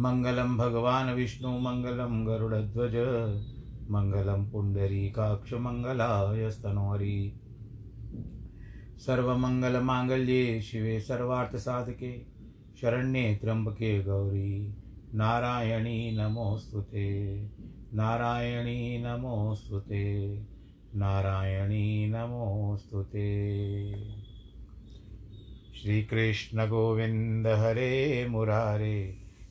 मङ्गलं भगवान् विष्णु मङ्गलं गरुडध्वज मङ्गलं पुण्डरीकाक्षमङ्गलायस्तनोहरि सर्वमङ्गलमाङ्गल्ये शिवे सर्वार्थसाधके, शरण्ये त्र्यम्बके गौरी। नारायणी नमोऽस्तु ते, नारायणी नमोऽस्तु ते, नारायणी नमोऽस्तु ते। श्रीकृष्णगोविन्द हरे मुरारे।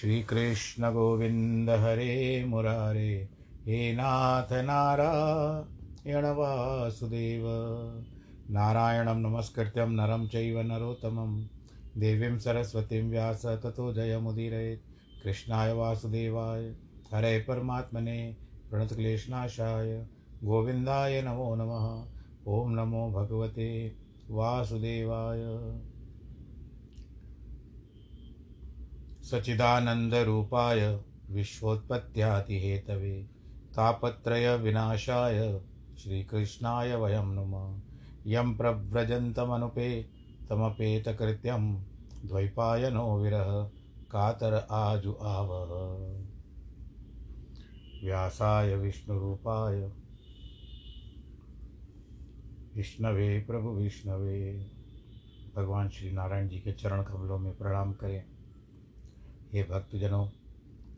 श्रीकृष्ण गोविन्द हरे मुरारे, हे नाथ नारायण वासुदेव नारायणं नमस्कृत्यं नरं चैव नरोत्तमं। देवीं सरस्वतीं व्यास ततो जयमुदीरयेत् कृष्णाय वासुदेवाय, हरे परमात्मने प्रणतक्लेशनाशाय। गोविन्दाय नमो नमः। ॐ नमो भगवते वासुदेवाय। सच्चिदानन्दरूपाय विश्वोत्पत्त्यादिहेतवे तापत्रयविनाशाय श्रीकृष्णाय वयं नुमः। यं प्रव्रजन्तमनुपे तमपेतकृत्यं द्वैपायनो विरह, कातर आजु आवह। व्यासाय विष्णुरूपाय। विष्णवे, प्रभु विष्णवे। भगवान श्री नारायण जी के चरण कमलों में प्रणाम करें। हे भक्तजनों,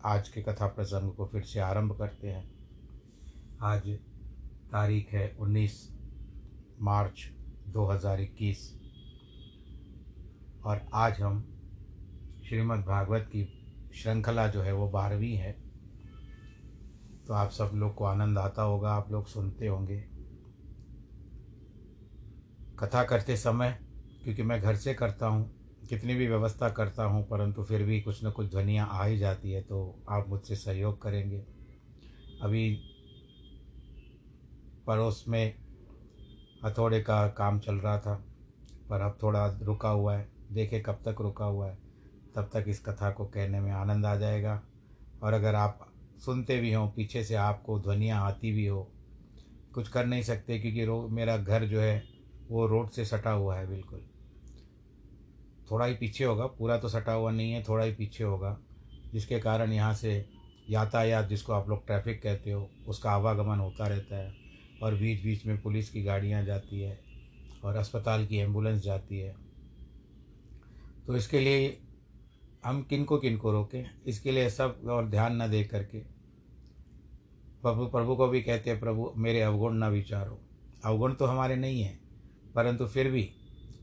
आज के कथा प्रसंग को फिर से आरंभ करते हैं। आज तारीख है 19 मार्च 2021 और आज हम श्रीमद् भागवत की श्रृंखला जो है वो बारहवीं है। तो आप सब लोग को आनंद आता होगा, आप लोग सुनते होंगे। कथा करते समय, क्योंकि मैं घर से करता हूँ कितनी भी व्यवस्था करता हूँ, परंतु फिर भी कुछ न कुछ ध्वनियाँ आ ही जाती है तो आप मुझसे सहयोग करेंगे। अभी पड़ोस में हथौड़े का काम चल रहा था, पर अब थोड़ा रुका हुआ है। देखे कब तक रुका हुआ है। तब तक इस कथा को कहने में आनंद आ जाएगा। और अगर आप सुनते भी हों, पीछे से आपको ध्वनियाँ आती भी हो, कुछ कर नहीं सकते, क्योंकि रो, मेरा घर जो है, वो रोड से सटा हुआ है, बिल्कुल। थोड़ा ही पीछे होगा, पूरा तो सटा हुआ नहीं है, थोड़ा ही पीछे होगा, जिसके कारण यहाँ से यातायात, जिसको आप लोग ट्रैफ़िक कहते हो, उसका आवागमन होता रहता है और बीच बीच में पुलिस की गाड़ियाँ जाती है और अस्पताल की एंबुलेंस जाती है। तो इसके लिए हम किन को किन को रोकें? इसके लिए सब और ध्यान न दे करके। प्रभु प्रभु को भी कहते हैं, प्रभु, मेरे अवगुण न विचारो। अवगुण तो हमारे नहीं हैं, परंतु फिर भी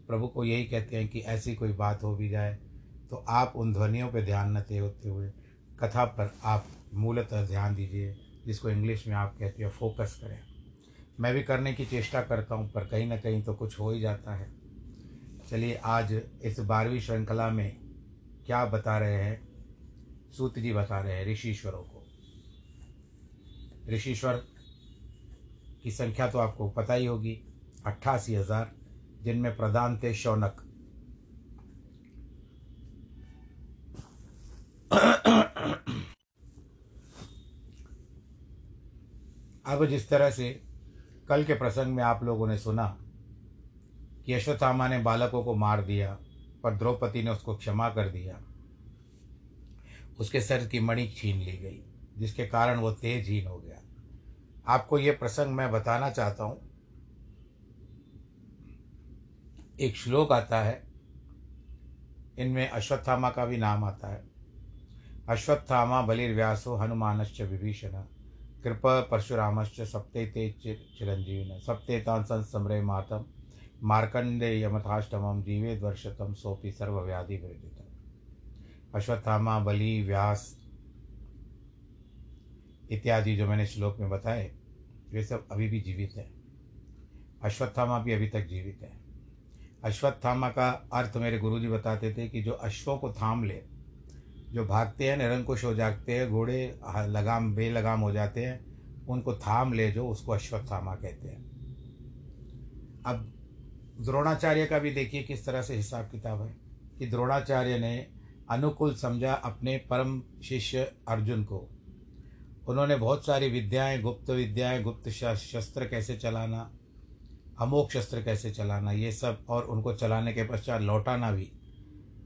प्रभु को यही कहते हैं कि ऐसी कोई बात हो भी जाए तो आप उन ध्वनियों पर ध्यान न दे होते हुए कथा पर आप मूलतः ध्यान दीजिए, जिसको इंग्लिश में आप कहते हैं फोकस करें। मैं भी करने की चेष्टा करता हूँ, पर कहीं ना कहीं तो कुछ हो ही जाता है। चलिए, आज इस बारहवीं श्रृंखला में क्या बता रहे हैं? सूत जी बता रहे हैं ऋषिश्वरों को। ऋषिश्वर की संख्या तो आपको पता ही होगी, अट्ठासी हज़ार जिनमें प्रधान थे शौनक। अब जिस तरह से कल के प्रसंग में आप लोगों ने सुना कि अश्वत्थामा ने बालकों को मार दिया, पर द्रौपदी ने उसको क्षमा कर दिया। उसके सर की मणि छीन ली गई, जिसके कारण वो तेजहीन हो गया। आपको ये प्रसंग मैं बताना चाहता हूँ एक श्लोक आता है। इनमें अश्वत्थामा का भी नाम आता है। अश्वत्थामा बलिर्व्यासो हनुमानश्च विभीषण, कृप परशुरामश्च सप्ते ते चिरंजीविन, सप्ते तान संसमरे मातम मार्कंडे यमथाष्टमम जीवेद दर्शतम सोपि सर्वव्याधि विरजित अश्वत्थामा बलि व्यास इत्यादि जो मैंने श्लोक में बताए, वे सब अभी भी जीवित हैं। अश्वत्थामा भी अभी तक जीवित है। अश्वत्थामा का अर्थ मेरे गुरुजी बताते थे कि जो अश्वों को थाम ले, जो भागते हैं, निरंकुश हो जाते हैं, घोड़े लगाम, बेलगाम हो जाते हैं, उनको थाम ले जो उसको अश्वत्थामा कहते हैं। अब द्रोणाचार्य का भी देखिए किस तरह से हिसाब किताब है, कि द्रोणाचार्य ने अनुकूल समझा अपने परम शिष्य अर्जुन को। उन्होंने बहुत सारी विद्याएँ, गुप्त विद्याएँ, गुप्त शस्त्र कैसे चलाना अमोक शस्त्र कैसे चलाना, ये सब और उनको चलाने के पश्चात लौटाना भी।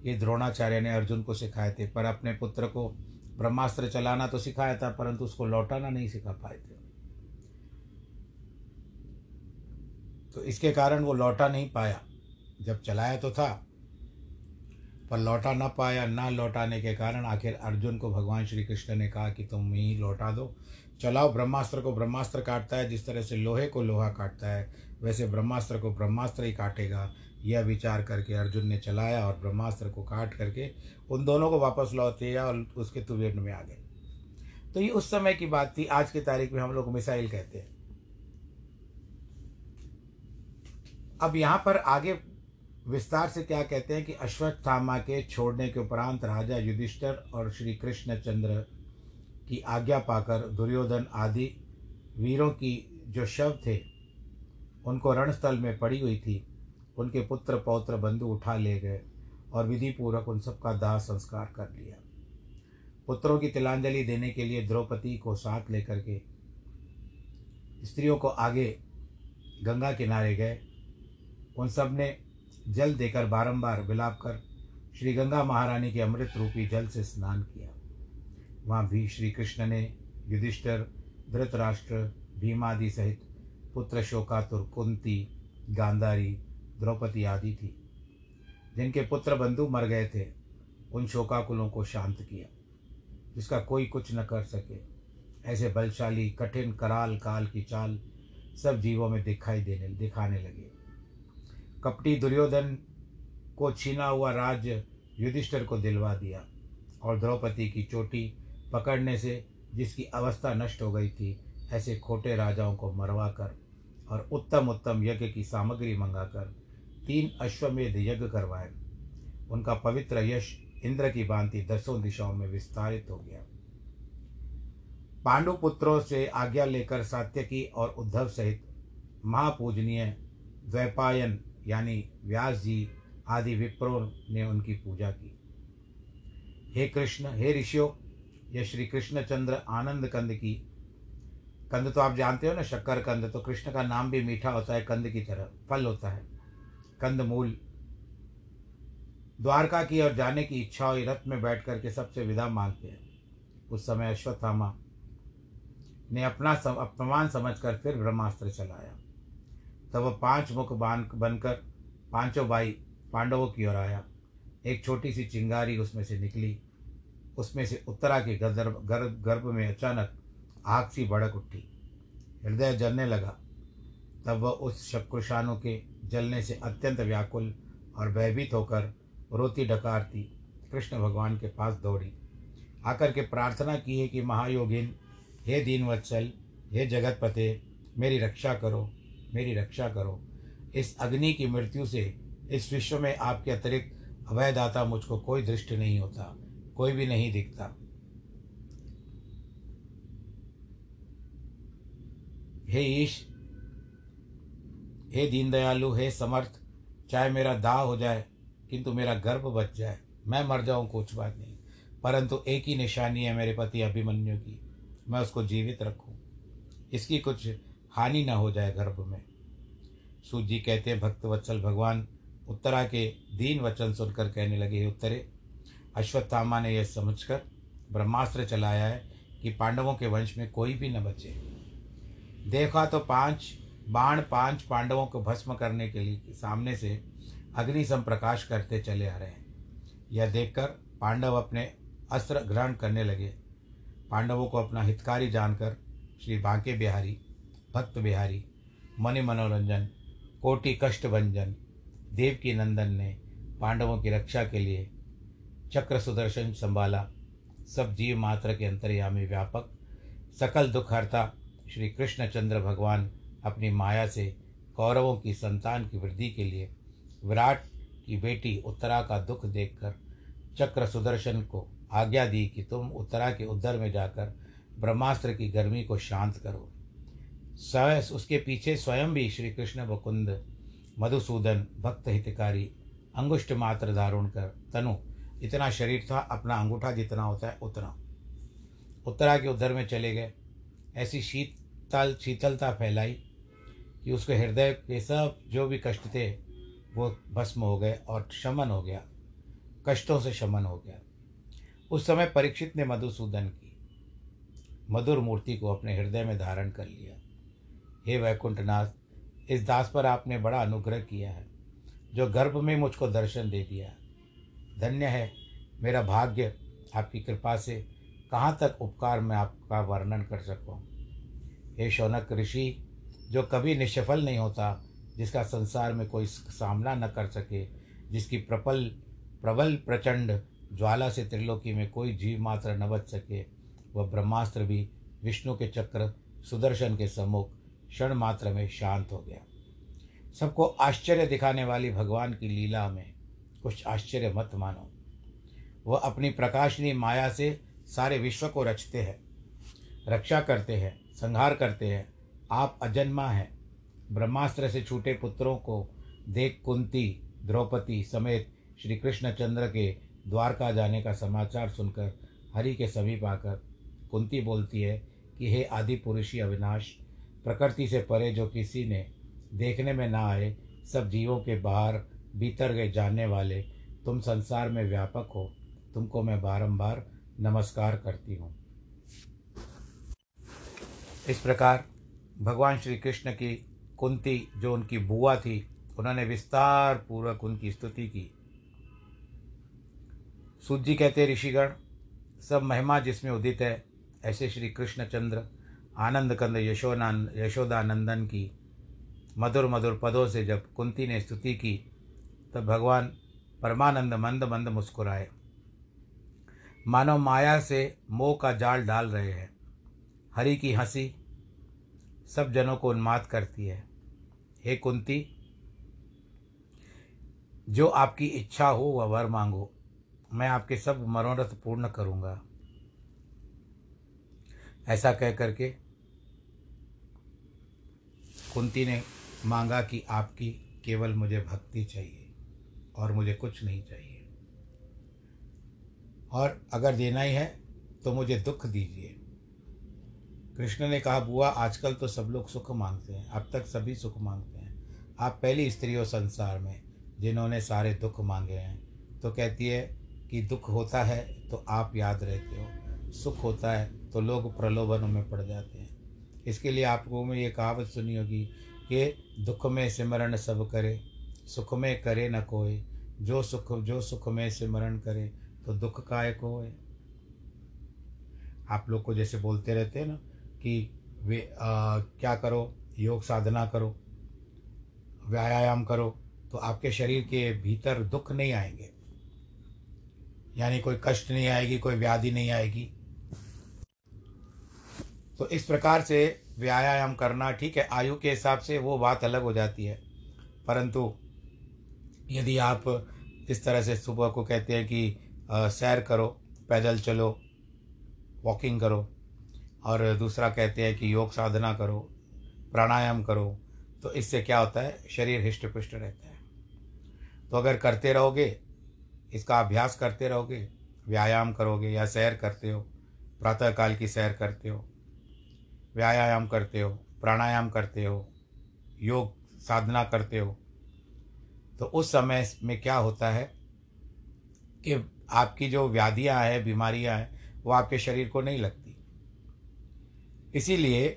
ये द्रोणाचार्य ने अर्जुन को सिखाए थे, पर अपने पुत्र को ब्रह्मास्त्र चलाना तो सिखाया था, परंतु उसको लौटाना नहीं सिखा पाए थे। तो इसके कारण वो लौटा नहीं पाया। जब चलाया तो था, पर लौटा ना पाया, ना लौटाने के कारण आखिर अर्जुन को भगवान श्री कृष्ण ने कहा कि तुम ही लौटा दो। चलाओ ब्रह्मास्त्र को, ब्रह्मास्त्र काटता है, जिस तरह से लोहे को लोहा काटता है वैसे ब्रह्मास्त्र को ब्रह्मास्त्र ही काटेगा, यह विचार करके अर्जुन ने चलाया और ब्रह्मास्त्र को काट करके उन दोनों को वापस लौट दिया और उसके तुवेट में आ गए। तो ये उस समय की बात थी, आज की तारीख में हम लोग मिसाइल कहते हैं। अब यहाँ पर आगे विस्तार से क्या कहते हैं कि अश्वत्थामा के छोड़ने के उपरांत राजा युधिष्ठर और श्री कृष्ण चंद्र की आज्ञा पाकर दुर्योधन आदि वीरों की जो शव थे उनको रणस्थल में पड़ी हुई थी। उनके पुत्र पौत्र बंधु उठा ले गए और विधि पूर्वक उन सबका दाह संस्कार कर लिया। पुत्रों की तिलांजलि देने के लिए द्रौपदी को साथ लेकर के स्त्रियों को आगे गंगा किनारे गए। उन सबने जल देकर बारंबार विलाप कर श्री गंगा महारानी के अमृत रूपी जल से स्नान किया। वहाँ भी श्री कृष्ण ने युधिष्ठर, धृतराष्ट्र, भीमादि सहित पुत्र शोकातुर, कुंती, गांधारी, द्रौपदी आदि थी। जिनके पुत्र बंधु मर गए थे, उन शोकाकुलों को शांत किया, जिसका कोई कुछ न कर सके। ऐसे बलशाली, कठिन, कराल काल की चाल सब जीवों में दिखाई देने, दिखाने लगे। कपटी दुर्योधन को छीना हुआ राज्य युधिष्ठर को दिलवा दिया और द्रौपदी की चोटी पकड़ने से जिसकी अवस्था नष्ट हो गई थी, ऐसे खोटे राजाओं को मरवा कर और उत्तम उत्तम यज्ञ की सामग्री मंगाकर तीन अश्वमेध यज्ञ करवाए। उनका पवित्र यश इंद्र की भांति दसों दिशाओं में विस्तारित हो गया। पांडु पुत्रों से आज्ञा लेकर सात्यकी और उद्धव सहित महापूजनीय द्वैपायन यानी व्यास जी आदि विप्रों ने उनकी पूजा की। हे कृष्ण, हे ऋषियों, यह श्री कृष्णचंद्र आनंद कंद की कंद तो आप जानते हो ना, शक्कर कंद तो कृष्ण का नाम भी मीठा होता है कंद की तरह, फल होता है। कंद मूल। द्वारका की ओर जाने की इच्छा हुई रथ में बैठ करके सबसे विदा मांगते हैं। उस समय अश्वत्थामा ने अपना अपमान समझकर फिर ब्रह्मास्त्र चलाया। तब वह पाँच मुख बान, बनकर पाँचों भाई पांडवों की ओर आया। एक छोटी सी चिंगारी उसमें से निकली। उसमें से उत्तरा के गर्भ गर्भ में अचानक आग सी भड़क उठी। हृदय जलने लगा। तब वह उस शक्रुशानु के जलने से अत्यंत व्याकुल और भयभीत होकर रोती डकारती कृष्ण भगवान के पास दौड़ी। आकर के प्रार्थना की है कि महायोगिन, हे दीनवत्सल, हे जगतपते, मेरी रक्षा करो, मेरी रक्षा करो। इस अग्नि की मृत्यु से इस विश्व में आपके अतिरिक्त अभयदाता मुझको कोई दृष्टि नहीं होता, कोई भी नहीं दिखता। हे ईश, हे दीनदयालु, हे समर्थ, चाहे मेरा दाह हो जाए, किंतु मेरा गर्भ बच जाए, मैं मर जाऊँ कुछ बात नहीं। परंतु एक ही निशानी है मेरे पति अभिमन्यु की, मैं उसको जीवित रखूँ। इसकी कुछ हानि न हो जाए गर्भ में। सूत जी कहते हैं, भक्त वत्सल भगवान, उत्तरा के दीन वचन सुनकर कहने लगे उत्तरे, अश्वत्थामा ने यह समझकर ब्रह्मास्त्र चलाया है कि पांडवों के वंश में कोई भी न बचे। देखा तो पाँच, बाण पाँच पांडवों को भस्म करने के लिए सामने से अग्नि सम प्रकाश करते चले आ रहे हैं। यह देखकर पांडव अपने अस्त्र ग्रहण करने लगे। पांडवों को अपना हितकारी जानकर श्री बांके बिहारी, भक्त बिहारी, मणि मनोरंजन, कोटि कष्ट भंजन देव की नंदन ने पांडवों की रक्षा के लिए चक्र सुदर्शन संभाला। सब जीव मात्र के अंतर्यामी व्यापक सकल दुख हरता श्री कृष्णचंद्र भगवान अपनी माया से कौरवों की संतान की वृद्धि के लिए विराट की बेटी उत्तरा का दुख देखकर, चक्र सुदर्शन को आज्ञा दी कि तुम उत्तरा के उद्धर में जाकर ब्रह्मास्त्र की गर्मी को शांत करो। स्वयं उसके पीछे स्वयं भी श्री कृष्ण मुकुंद मधुसूदन, भक्त हितकारी, अंगुष्ट मात्र धारण कर तनु, इतना शरीर था, अपना अंगूठा जितना होता है उतना। उत्तरा के उद्धर में चले गए। ऐसी शीतल, शीतलता फैलाई कि उसके हृदय के सब जो भी कष्ट थे, वो भस्म हो गए और शमन हो गया। कष्टों से शमन हो गया। उस समय परीक्षित ने मधुसूदन की, मधुर मूर्ति को अपने हृदय में धारण कर लिया। हे वैकुंठनाथ, इस दास पर आपने बड़ा अनुग्रह किया है, जो गर्भ में मुझको दर्शन दे दिया धन्य है, मेरा भाग्य आपकी कृपा से कहाँ तक उपकार में आपका वर्णन कर सकूँ? हे शौनक ऋषि, जो कभी निष्फल नहीं होता, जिसका संसार में कोई सामना न कर सके, जिसकी प्रबल प्रबल प्रचंड ज्वाला से त्रिलोकी में कोई जीव मात्र न बच सके, वह ब्रह्मास्त्र भी विष्णु के चक्र, सुदर्शन के सम्मुख क्षण मात्र में शांत हो गया। सबको आश्चर्य दिखाने वाली भगवान की लीला में कुछ आश्चर्य मत मानो। वह अपनी प्रकाशनी माया से सारे विश्व को रचते हैं, रक्षा करते हैं, संहार करते हैं। आप अजन्मा हैं। ब्रह्मास्त्र से छूटे पुत्रों को देख कुंती, द्रौपदी समेत श्री कृष्णचंद्र के द्वारका जाने का समाचार सुनकर हरि के समीप आकर कुंती बोलती है कि, हे आदि पुरुषी अविनाश, प्रकृति से परे जो किसी ने देखने में ना आए, सब जीवों के बाहर भीतर गए जानने वाले, तुम संसार में व्यापक हो। तुमको मैं बारंबार नमस्कार करती हूँ। इस प्रकार भगवान श्री कृष्ण की कुंती, जो उनकी बुआ थी, उन्होंने विस्तार पूर्वक उनकी स्तुति की। सूजी कहते, ऋषिगण, सब महिमा जिसमें उदित है, ऐसे श्री कृष्णचंद्र आनंद कंद यशोनान, यशोदानंदन की मधुर मधुर पदों से जब कुंती ने स्तुति की, तब भगवान परमानंद मंद मंद मुस्कुराए। मानव माया से मोह का जाल डाल रहे हैं। हरि की हँसी सब जनों को उन्माद करती है। हे कुंती, जो आपकी इच्छा हो वह वर मांगो। मैं आपके सब मनोरथ पूर्ण करूँगा। ऐसा कह करके कुंती ने मांगा कि आपकी केवल मुझे भक्ति चाहिए और मुझे कुछ नहीं चाहिए। और अगर देना ही है तो मुझे दुख दीजिए। कृष्ण ने कहा, बुआ, आजकल तो सब लोग सुख मांगते हैं, अब तक सभी सुख मांगते हैं। आप पहली स्त्री हो संसार में, जिन्होंने सारे दुख मांगे हैं। तो कहती है कि दुख होता है तो आप याद रहते हो। सुख होता है तो लोग प्रलोभनों में पड़ जाते हैं। इसके लिए आपको मैं ये कहावत सुनी होगी कि दुख में सिमरण सब करे, सुख में करे न कोई। जो सुख जो सुख में सिमरण करे तो दुख काय को है आप लोग को जैसे बोलते रहते हैं ना कि वे आ, क्या करो? योग साधना करो। व्यायाम करो। तो आपके शरीर के भीतर दुख नहीं आएँगे। यानी कोई कष्ट नहीं आएगी कोई व्याधि नहीं आएगी। तो इस प्रकार से व्यायाम करना ठीक है आयु के हिसाब से वो बात अलग हो जाती है। परंतु यदि आप इस तरह से सुबह को कहते हैं कि सैर करो, पैदल चलो वॉकिंग करो। और दूसरा कहते हैं कि योग साधना करो, प्राणायाम करो। तो इससे क्या होता है? शरीर हिष्ट पुष्ट रहता है। तो अगर करते रहोगे, इसका अभ्यास करते रहोगे, व्यायाम करोगे या सैर करते हो, प्रातःकाल की सैर करते हो, व्यायाम करते हो, प्राणायाम करते हो, योग साधना करते हो तो उस समय में क्या होता है कि आपकी जो व्याधियाँ हैं, बीमारियाँ हैं, वो आपके शरीर को नहीं लगती। इसीलिए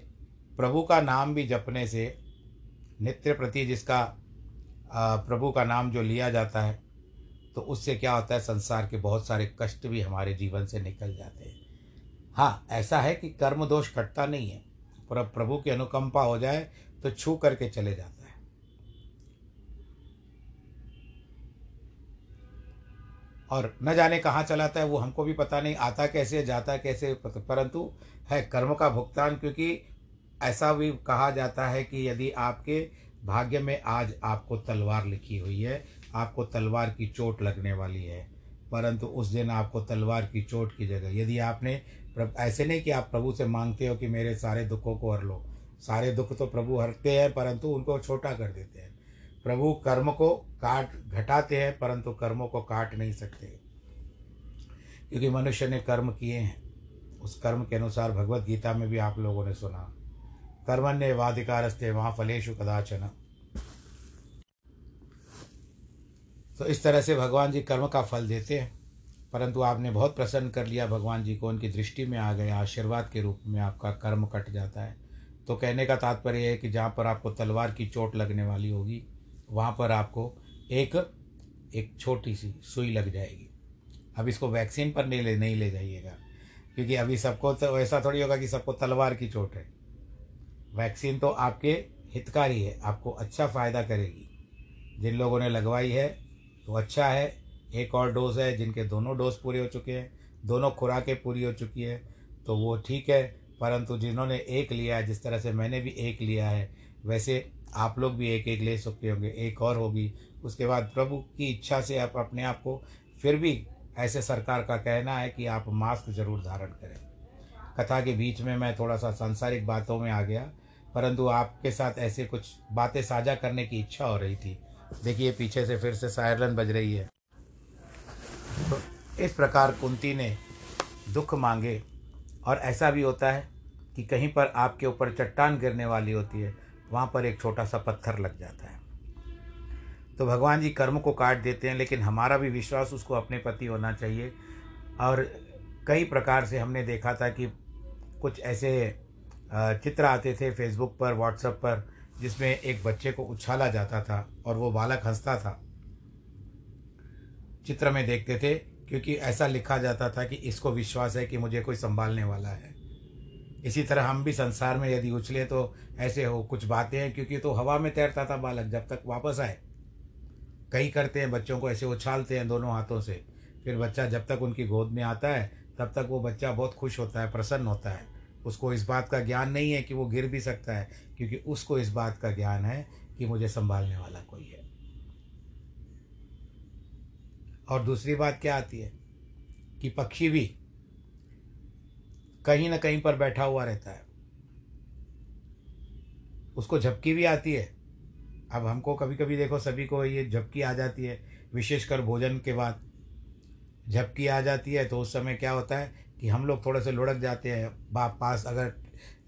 प्रभु का नाम भी जपने से नित्य प्रति जिसका प्रभु का नाम जो लिया जाता है तो उससे क्या होता है, संसार के बहुत सारे कष्ट भी हमारे जीवन से निकल जाते हैं। हाँ ऐसा है कि कर्म दोष कटता नहीं है, पर अब प्रभु की अनुकंपा हो जाए तो छू करके चले जाता और न जाने कहाँ चलाता है वो हमको भी पता नहीं, आता कैसे, जाता कैसे परंतु है कर्म का भुगतान, क्योंकि ऐसा भी कहा जाता है कि यदि आपके भाग्य में आज आपको तलवार लिखी हुई है, आपको तलवार की चोट लगने वाली है, परंतु उस दिन आपको तलवार की चोट की जगह, यदि आपने ऐसे नहीं कि आप प्रभु से मांगते हो कि मेरे सारे दुखों को हर लो, सारे दुख तो प्रभु हरते हैं, परंतु उनको छोटा कर देते हैं। प्रभु कर्म को काट घटाते हैं, परंतु कर्मों को काट नहीं सकते। क्योंकि मनुष्य ने कर्म किए हैं, उस कर्म के अनुसार भगवत गीता में भी आप लोगों ने सुना। कर्मण्य वाधिकारस्ते वहाँ फलेशु कदाचन। तो इस तरह से भगवान जी कर्म का फल देते हैं, परंतु आपने बहुत प्रसन्न कर लिया भगवान जी को, उनकी दृष्टि में आ गए आशीर्वाद के रूप में आपका कर्म कट जाता है। तो कहने का तात्पर्य है कि जहाँ पर आपको तलवार की चोट लगने वाली होगी वहाँ पर आपको एक एक छोटी सी सुई लग जाएगी। अब इसको वैक्सीन पर नहीं ले नहीं ले जाइएगा, क्योंकि अभी सबको तो ऐसा थोड़ी होगा कि सबको तलवार की चोट है। वैक्सीन तो आपके हितकारी है, आपको अच्छा फ़ायदा करेगी। जिन लोगों ने लगवाई है तो अच्छा है। एक और डोज है, जिनके दोनों डोज पूरे हो चुके हैं, दोनों खुराकें पूरी हो चुकी है तो वो ठीक है। परंतु जिन्होंने एक लिया है, जिस तरह से मैंने भी एक लिया है, वैसे आप लोग भी एक एक ले सकते होंगे, एक और होगी। उसके बाद प्रभु की इच्छा से आप अपने आप को फिर भी ऐसे सरकार का कहना है कि आप मास्क ज़रूर धारण करें। कथा के बीच में मैं थोड़ा सा सांसारिक बातों में आ गया, परंतु आपके साथ ऐसे कुछ बातें साझा करने की इच्छा हो रही थी। देखिए, पीछे से फिर से सायरन बज रही है। तो इस प्रकार कुंती ने दुख मांगे, और ऐसा भी होता है कि कहीं पर आपके ऊपर चट्टान गिरने वाली होती है। वहाँ पर एक छोटा सा पत्थर लग जाता है। तो भगवान जी कर्म को काट देते हैं, लेकिन हमारा भी विश्वास उसको अपने प्रति होना चाहिए। और कई प्रकार से हमने देखा था कि कुछ ऐसे चित्र आते थे फेसबुक पर व्हाट्सएप पर, जिसमें एक बच्चे को उछाला जाता था और वो बालक हंसता था। चित्र में देखते थे, क्योंकि ऐसा लिखा जाता था कि इसको विश्वास है कि मुझे कोई संभालने वाला है। इसी तरह हम भी संसार में यदि उछले तो ऐसे हो कुछ बातें हैं, क्योंकि तो हवा में तैरता था बालक जब तक वापस आए। कई करते हैं, बच्चों को ऐसे उछालते हैं दोनों हाथों से। फिर बच्चा जब तक उनकी गोद में आता है, तब तक वो बच्चा बहुत खुश होता है, प्रसन्न होता है। उसको इस बात का ज्ञान नहीं है कि वो गिर भी सकता है, क्योंकि उसको इस बात का ज्ञान है कि मुझे संभालने वाला कोई है। और दूसरी बात क्या आती है कि पक्षी भी कहीं ना कहीं पर बैठा हुआ रहता है। उसको झपकी भी आती है। अब हमको कभी कभी देखो सभी को ये झपकी आ जाती है, विशेषकर भोजन के बाद। झपकी आ जाती है तो उस समय क्या होता है कि हम लोग थोड़े से लुढ़क जाते हैं। बाप पास अगर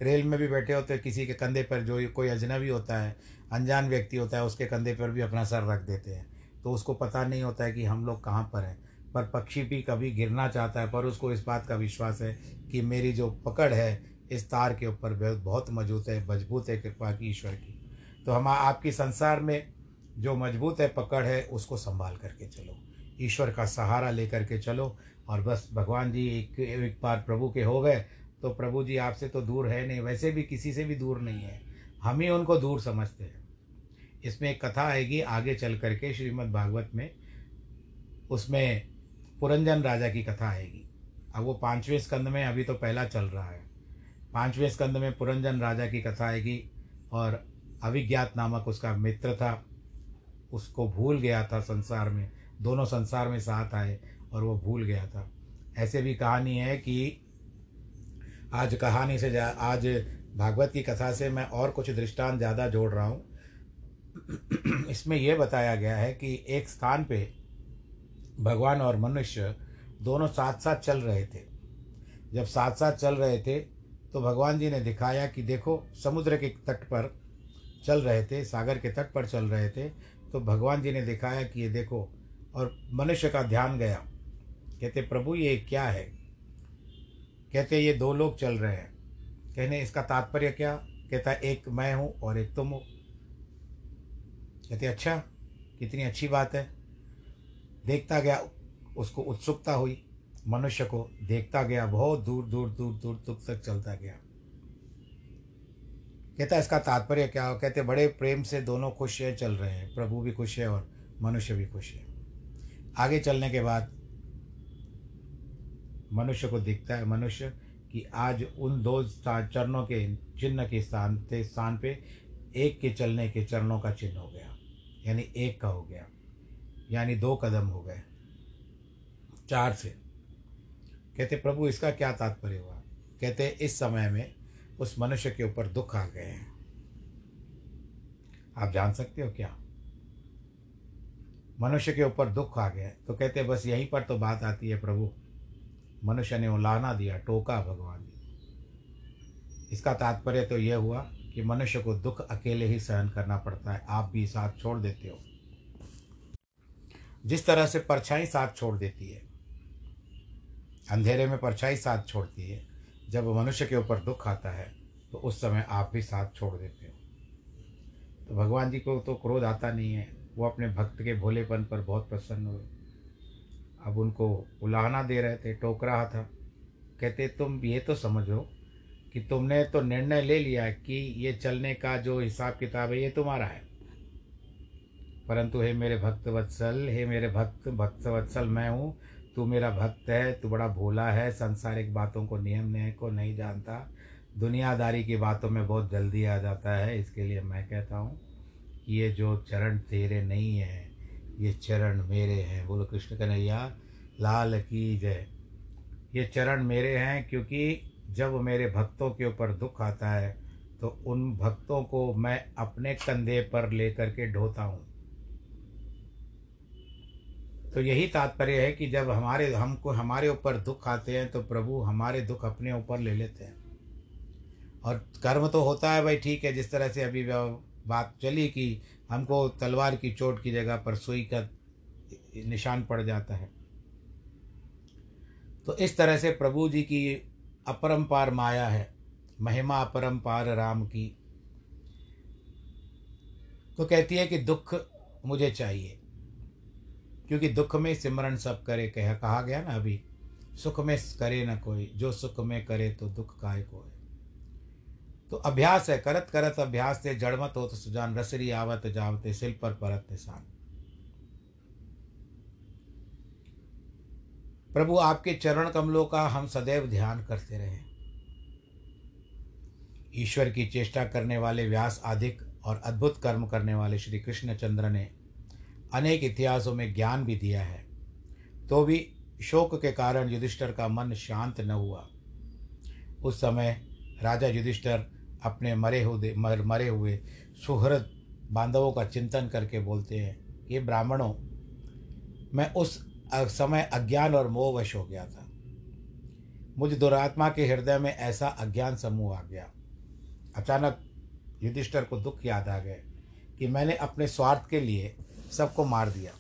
रेल में भी बैठे होते हैं, किसी के कंधे पर जो कोई अजनबी होता है, अनजान व्यक्ति होता है, उसके कंधे पर भी अपना सर रख देते हैं। तो उसको पता नहीं होता है कि हम लोग कहाँ पर हैं। पर पक्षी भी कभी गिरना चाहता है, पर उसको इस बात का विश्वास है कि मेरी जो पकड़ है, इस तार के ऊपर बहुत मज़बूत है मज़बूत है कृपा की ईश्वर की। तो हम आपकी संसार में जो मज़बूत है, पकड़ है, उसको संभाल करके चलो। ईश्वर का सहारा लेकर के चलो और बस भगवान जी एक एक बार प्रभु के हो गए तो प्रभु जी आपसे तो दूर है नहीं, वैसे भी किसी से भी दूर नहीं है। हम ही उनको दूर समझते हैं। इसमें एक कथा आएगी आगे चल करके श्रीमद् भागवत में। उसमें पुरंजन राजा की कथा आएगी। अब वो पाँचवें स्कंद में अभी तो पहला चल रहा है। पाँचवें स्कंद में पुरंजन राजा की कथा आएगी और अभिज्ञात नामक उसका मित्र था। उसको भूल गया था संसार में। दोनों संसार में साथ आए और वो भूल गया था। ऐसे भी कहानी है कि आज कहानी से जा, आज भागवत की कथा से मैं और कुछ दृष्टांत ज़्यादा जोड़ रहा हूँ। इसमें यह बताया गया है कि एक स्थान पे भगवान और मनुष्य दोनों साथ साथ चल रहे थे। जब साथ साथ चल रहे थे तो भगवान जी ने दिखाया कि देखो, समुद्र के तट पर चल रहे थे, सागर के तट पर चल रहे थे तो भगवान जी ने दिखाया कि ये देखो, और मनुष्य का ध्यान गया। कहते, प्रभु, ये क्या है? कहते, ये दो लोग चल रहे हैं। कहने, इसका तात्पर्य क्या? कहता, एक मैं हूँ और एक तुम हो। कहते अच्छा कितनी अच्छी बात है। देखता गया, उसको उत्सुकता हुई। मनुष्य को देखता गया, बहुत दूर दूर दूर दूर दूर तक चलता गया। कहता इसका तात्पर्य क्या हो? कहते, बड़े प्रेम से दोनों खुश है, चल रहे हैं। प्रभु भी खुश है और मनुष्य भी खुश है। आगे चलने के बाद मनुष्य को दिखता है, मनुष्य, कि आज उन दो चरणों के चिन्ह के स्थान थे स्थान पे एक के चलने के चरणों का चिन्ह हो गया। यानी एक का हो गया। यानी दो कदम हो गए। चार से। कहते, प्रभु, इसका क्या तात्पर्य हुआ? कहते, इस समय में उस मनुष्य के ऊपर दुख आ गए हैं। आप जान सकते हो क्या? मनुष्य के ऊपर दुख आ गए तो कहते, बस यहीं पर तो बात आती है, प्रभु। मनुष्य ने उलाना दिया, टोका भगवान जी इसका तात्पर्य तो यह हुआ कि मनुष्य को दुख अकेले ही सहन करना पड़ता है। आप भी साथ छोड़ देते हो। जिस तरह से परछाई साथ छोड़ देती है। अंधेरे में परछाई साथ छोड़ती है। जब मनुष्य के ऊपर दुख आता है तो उस समय आप भी साथ छोड़ देते हो। तो भगवान जी को तो क्रोध आता नहीं है। वो अपने भक्त के भोलेपन पर बहुत प्रसन्न हुए। अब उनको उलाहना दे रहे थे, टोक रहा था। कहते, तुम ये तो समझो कि तुमने तो निर्णय ले लिया कि ये चलने का जो हिसाब किताब है, ये तुम्हारा है। परंतु हे मेरे भक्त वत्सल, हे मेरे भक्त भक्त वत्सल, मैं हूँ। तू मेरा भक्त है, तू बड़ा भोला है, संसारिक बातों को नियम न्याय को नहीं जानता। दुनियादारी की बातों में बहुत जल्दी आ जाता है, इसके लिए मैं कहता हूँ कि ये जो चरण तेरे नहीं हैं, ये चरण मेरे हैं। बोलो कृष्ण कन्हैया, लाल की जय। ये चरण मेरे हैं क्योंकि जब मेरे भक्तों के ऊपर दुख आता है तो उन भक्तों को मैं अपने कंधे पर लेकर के ढोता हूँ। तो यही तात्पर्य है कि जब हमारे, हमको, हमारे ऊपर दुख आते हैं तो प्रभु हमारे दुख अपने ऊपर ले लेते हैं। और कर्म तो होता है भाई, ठीक है, जिस तरह से अभी बात चली कि हमको तलवार की चोट की जगह पर सुई का निशान पड़ जाता है। तो इस तरह से प्रभु जी की अपरंपार माया है, महिमा अपरंपार राम की। तो कहती है कि दुख मुझे चाहिए। क्योंकि दुख में सिमरण सब करे, कह, कहा गया ना अभी, सुख में करे न कोई, जो सुख में करे तो दुख काय कोई। तो अभ्यास है, करत करत अभ्यास से जड़मत हो तो सुजान, रसरी आवत जावते, सिल पर परत निशान। प्रभु आपके चरण कमलों का हम सदैव ध्यान करते रहे। ईश्वर की चेष्टा करने वाले व्यास आधिक और अद्भुत कर्म करने वाले श्री कृष्णचंद्र ने अनेक इतिहासों में ज्ञान भी दिया है। तो भी शोक के कारण युधिष्ठर का मन शांत न हुआ। उस समय राजा युधिष्ठर अपने मरे हुए मर, मरे हुए सुहृद बांधवों का चिंतन करके बोलते हैं ये ब्राह्मणों मैं उस समय अज्ञान और मोहवश हो गया था। मुझ दुरात्मा के हृदय में ऐसा अज्ञान समूह आ गया। अचानक युधिष्ठर को दुख याद आ गए कि मैंने अपने स्वार्थ के लिए सबको मार दिया।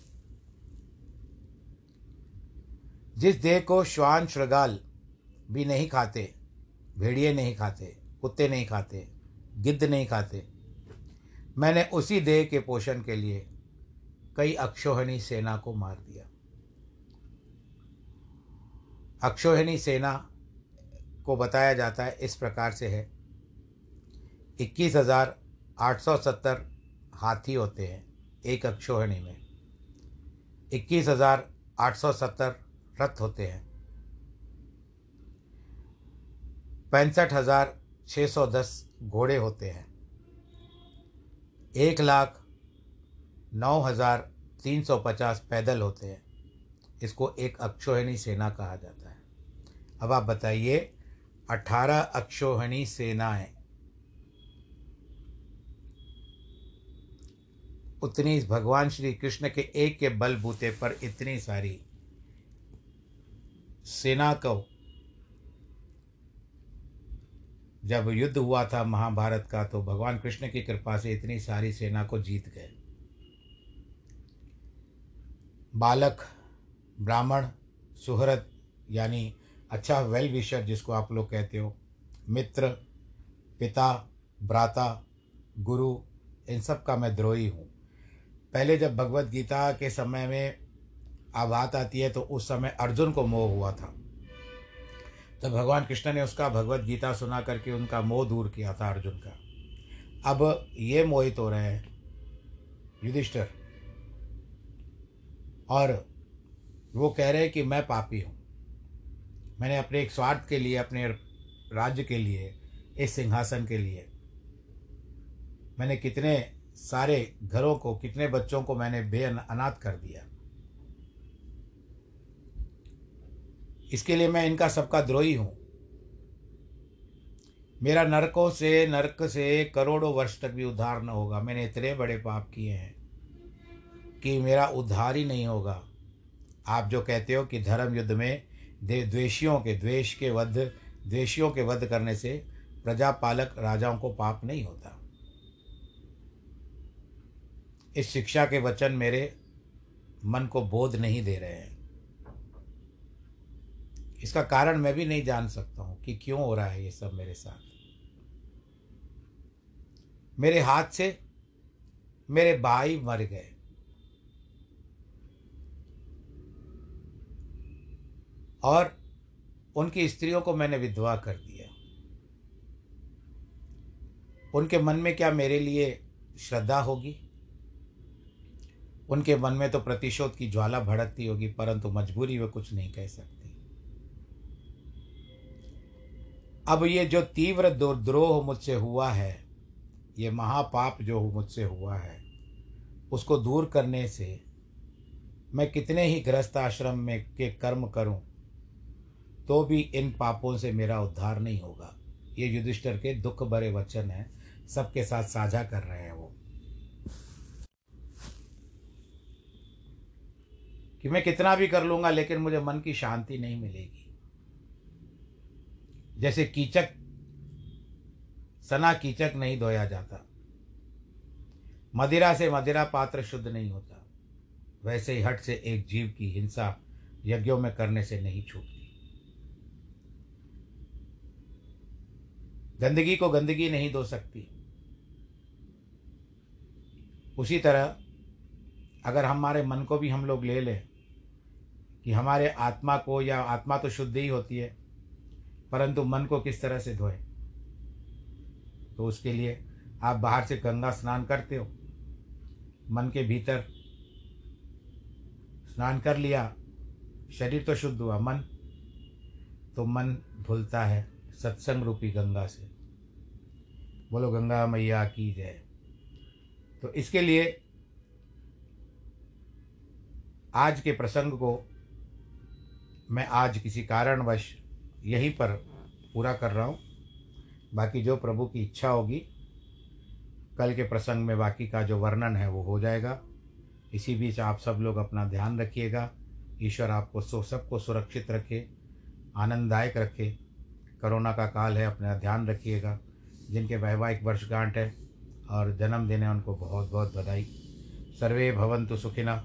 जिस देह को श्वान श्रृगाल भी नहीं खाते, भेड़िए नहीं खाते, कुत्ते नहीं खाते, गिद्ध नहीं खाते, मैंने उसी देह के पोषण के लिए कई अक्षोहिणी सेना को मार दिया। अक्षोहिणी सेना को बताया जाता है, इस प्रकार से है। इक्कीस हज़ार आठ सौ सत्तर हाथी होते हैं। एक अक्षोहिणी में। इक्कीस हज़ार आठ सौ सत्तर रथ होते हैं। पैंसठ हज़ार छः सौ दस घोड़े होते हैं। एक लाख नौ हज़ार तीन सौ पचास पैदल होते हैं। इसको एक अक्षोहिणी सेना कहा जाता है। अब आप बताइए, अठारह अक्षोहिणी सेनाएँ उतनी भगवान श्री कृष्ण के एक के बलबूते पर इतनी सारी सेना को जब युद्ध हुआ था महाभारत का तो भगवान कृष्ण की कृपा से इतनी सारी सेना को जीत गए। बालक, ब्राह्मण, सुहृद, यानी अच्छा वेल विशर जिसको आप लोग कहते हो, मित्र, पिता, भ्राता, गुरु, इन सब का मैं द्रोही हूँ। पहले जब भगवत गीता के समय में आ बात आती है तो उस समय अर्जुन को मोह हुआ था। तब भगवान कृष्ण ने उसका भगवत गीता सुना करके उनका मोह दूर किया था अर्जुन का। अब ये मोहित हो रहे हैं युधिष्ठर। और वो कह रहे हैं कि मैं पापी हूँ। मैंने अपने एक स्वार्थ के लिए, अपने राज्य के लिए, इस सिंहासन के लिए, मैंने कितने सारे घरों को, कितने बच्चों को मैंने बे अनाथ कर दिया। इसके लिए मैं इनका सबका द्रोही हूँ। मेरा नरकों से, नरक से करोड़ों वर्ष तक भी उद्धार न होगा। मैंने इतने बड़े पाप किए हैं कि मेरा उद्धार ही नहीं होगा। आप जो कहते हो कि धर्म युद्ध में द्वेषियों के, द्वेष के वध, द्वेषियों के वध करने से प्रजापालक राजाओं को पाप नहीं होता। इस शिक्षा के वचन मेरे मन को बोध नहीं दे रहे हैं। इसका कारण मैं भी नहीं जान सकता हूँ कि क्यों हो रहा है ये सब मेरे साथ। मेरे हाथ से मेरे भाई मर गए। और उनकी स्त्रियों को मैंने विधवा कर दिया। उनके मन में क्या मेरे लिए श्रद्धा होगी? उनके मन में तो प्रतिशोध की ज्वाला भड़कती होगी, परंतु मजबूरी वे कुछ नहीं कह सकती। अब ये जो तीव्र द्रोह मुझसे हुआ है, ये महापाप जो मुझसे हुआ है, उसको दूर करने से मैं कितने ही गृहस्थ आश्रम में के कर्म करूँ तो भी इन पापों से मेरा उद्धार नहीं होगा। ये युधिष्ठर के दुख भरे वचन हैं, सबके साथ साझा कर रहे हैं वो। कि मैं कितना भी कर लूँगा, लेकिन मुझे मन की शांति नहीं मिलेगी। जैसे कीचक, सना कीचक नहीं धोया जाता। मदिरा से मदिरा पात्र शुद्ध नहीं होता। वैसे ही हट से एक जीव की हिंसा यज्ञों में करने से नहीं छूटती। गंदगी को गंदगी नहीं धो सकती। उसी तरह, अगर हमारे मन को भी हम लोग ले लें कि हमारे आत्मा को या आत्मा तो शुद्ध ही होती है, परंतु मन को किस तरह से धोए? तो उसके लिए आप बाहर से गंगा स्नान करते हो, मन के भीतर स्नान कर लिया, शरीर तो शुद्ध हुआ, मन तो मन धुलता है सत्संग रूपी गंगा से। बोलो, गंगा मैया की जय। तो इसके लिए आज के प्रसंग को मैं आज किसी कारणवश यहीं पर पूरा कर रहा हूँ। बाकी जो प्रभु की इच्छा होगी, कल के प्रसंग में बाकी का जो वर्णन है वो हो जाएगा। इसी बीच आप सब लोग अपना ध्यान रखिएगा। ईश्वर आपको सो, सबको सुरक्षित रखे, आनंददायक रखे। कोरोना का काल है, अपना ध्यान रखिएगा। जिनके वैवाहिक वर्षगांठ है और जन्मदिन है, उनको बहुत बहुत बधाई। सर्वे भवंतु सुखिना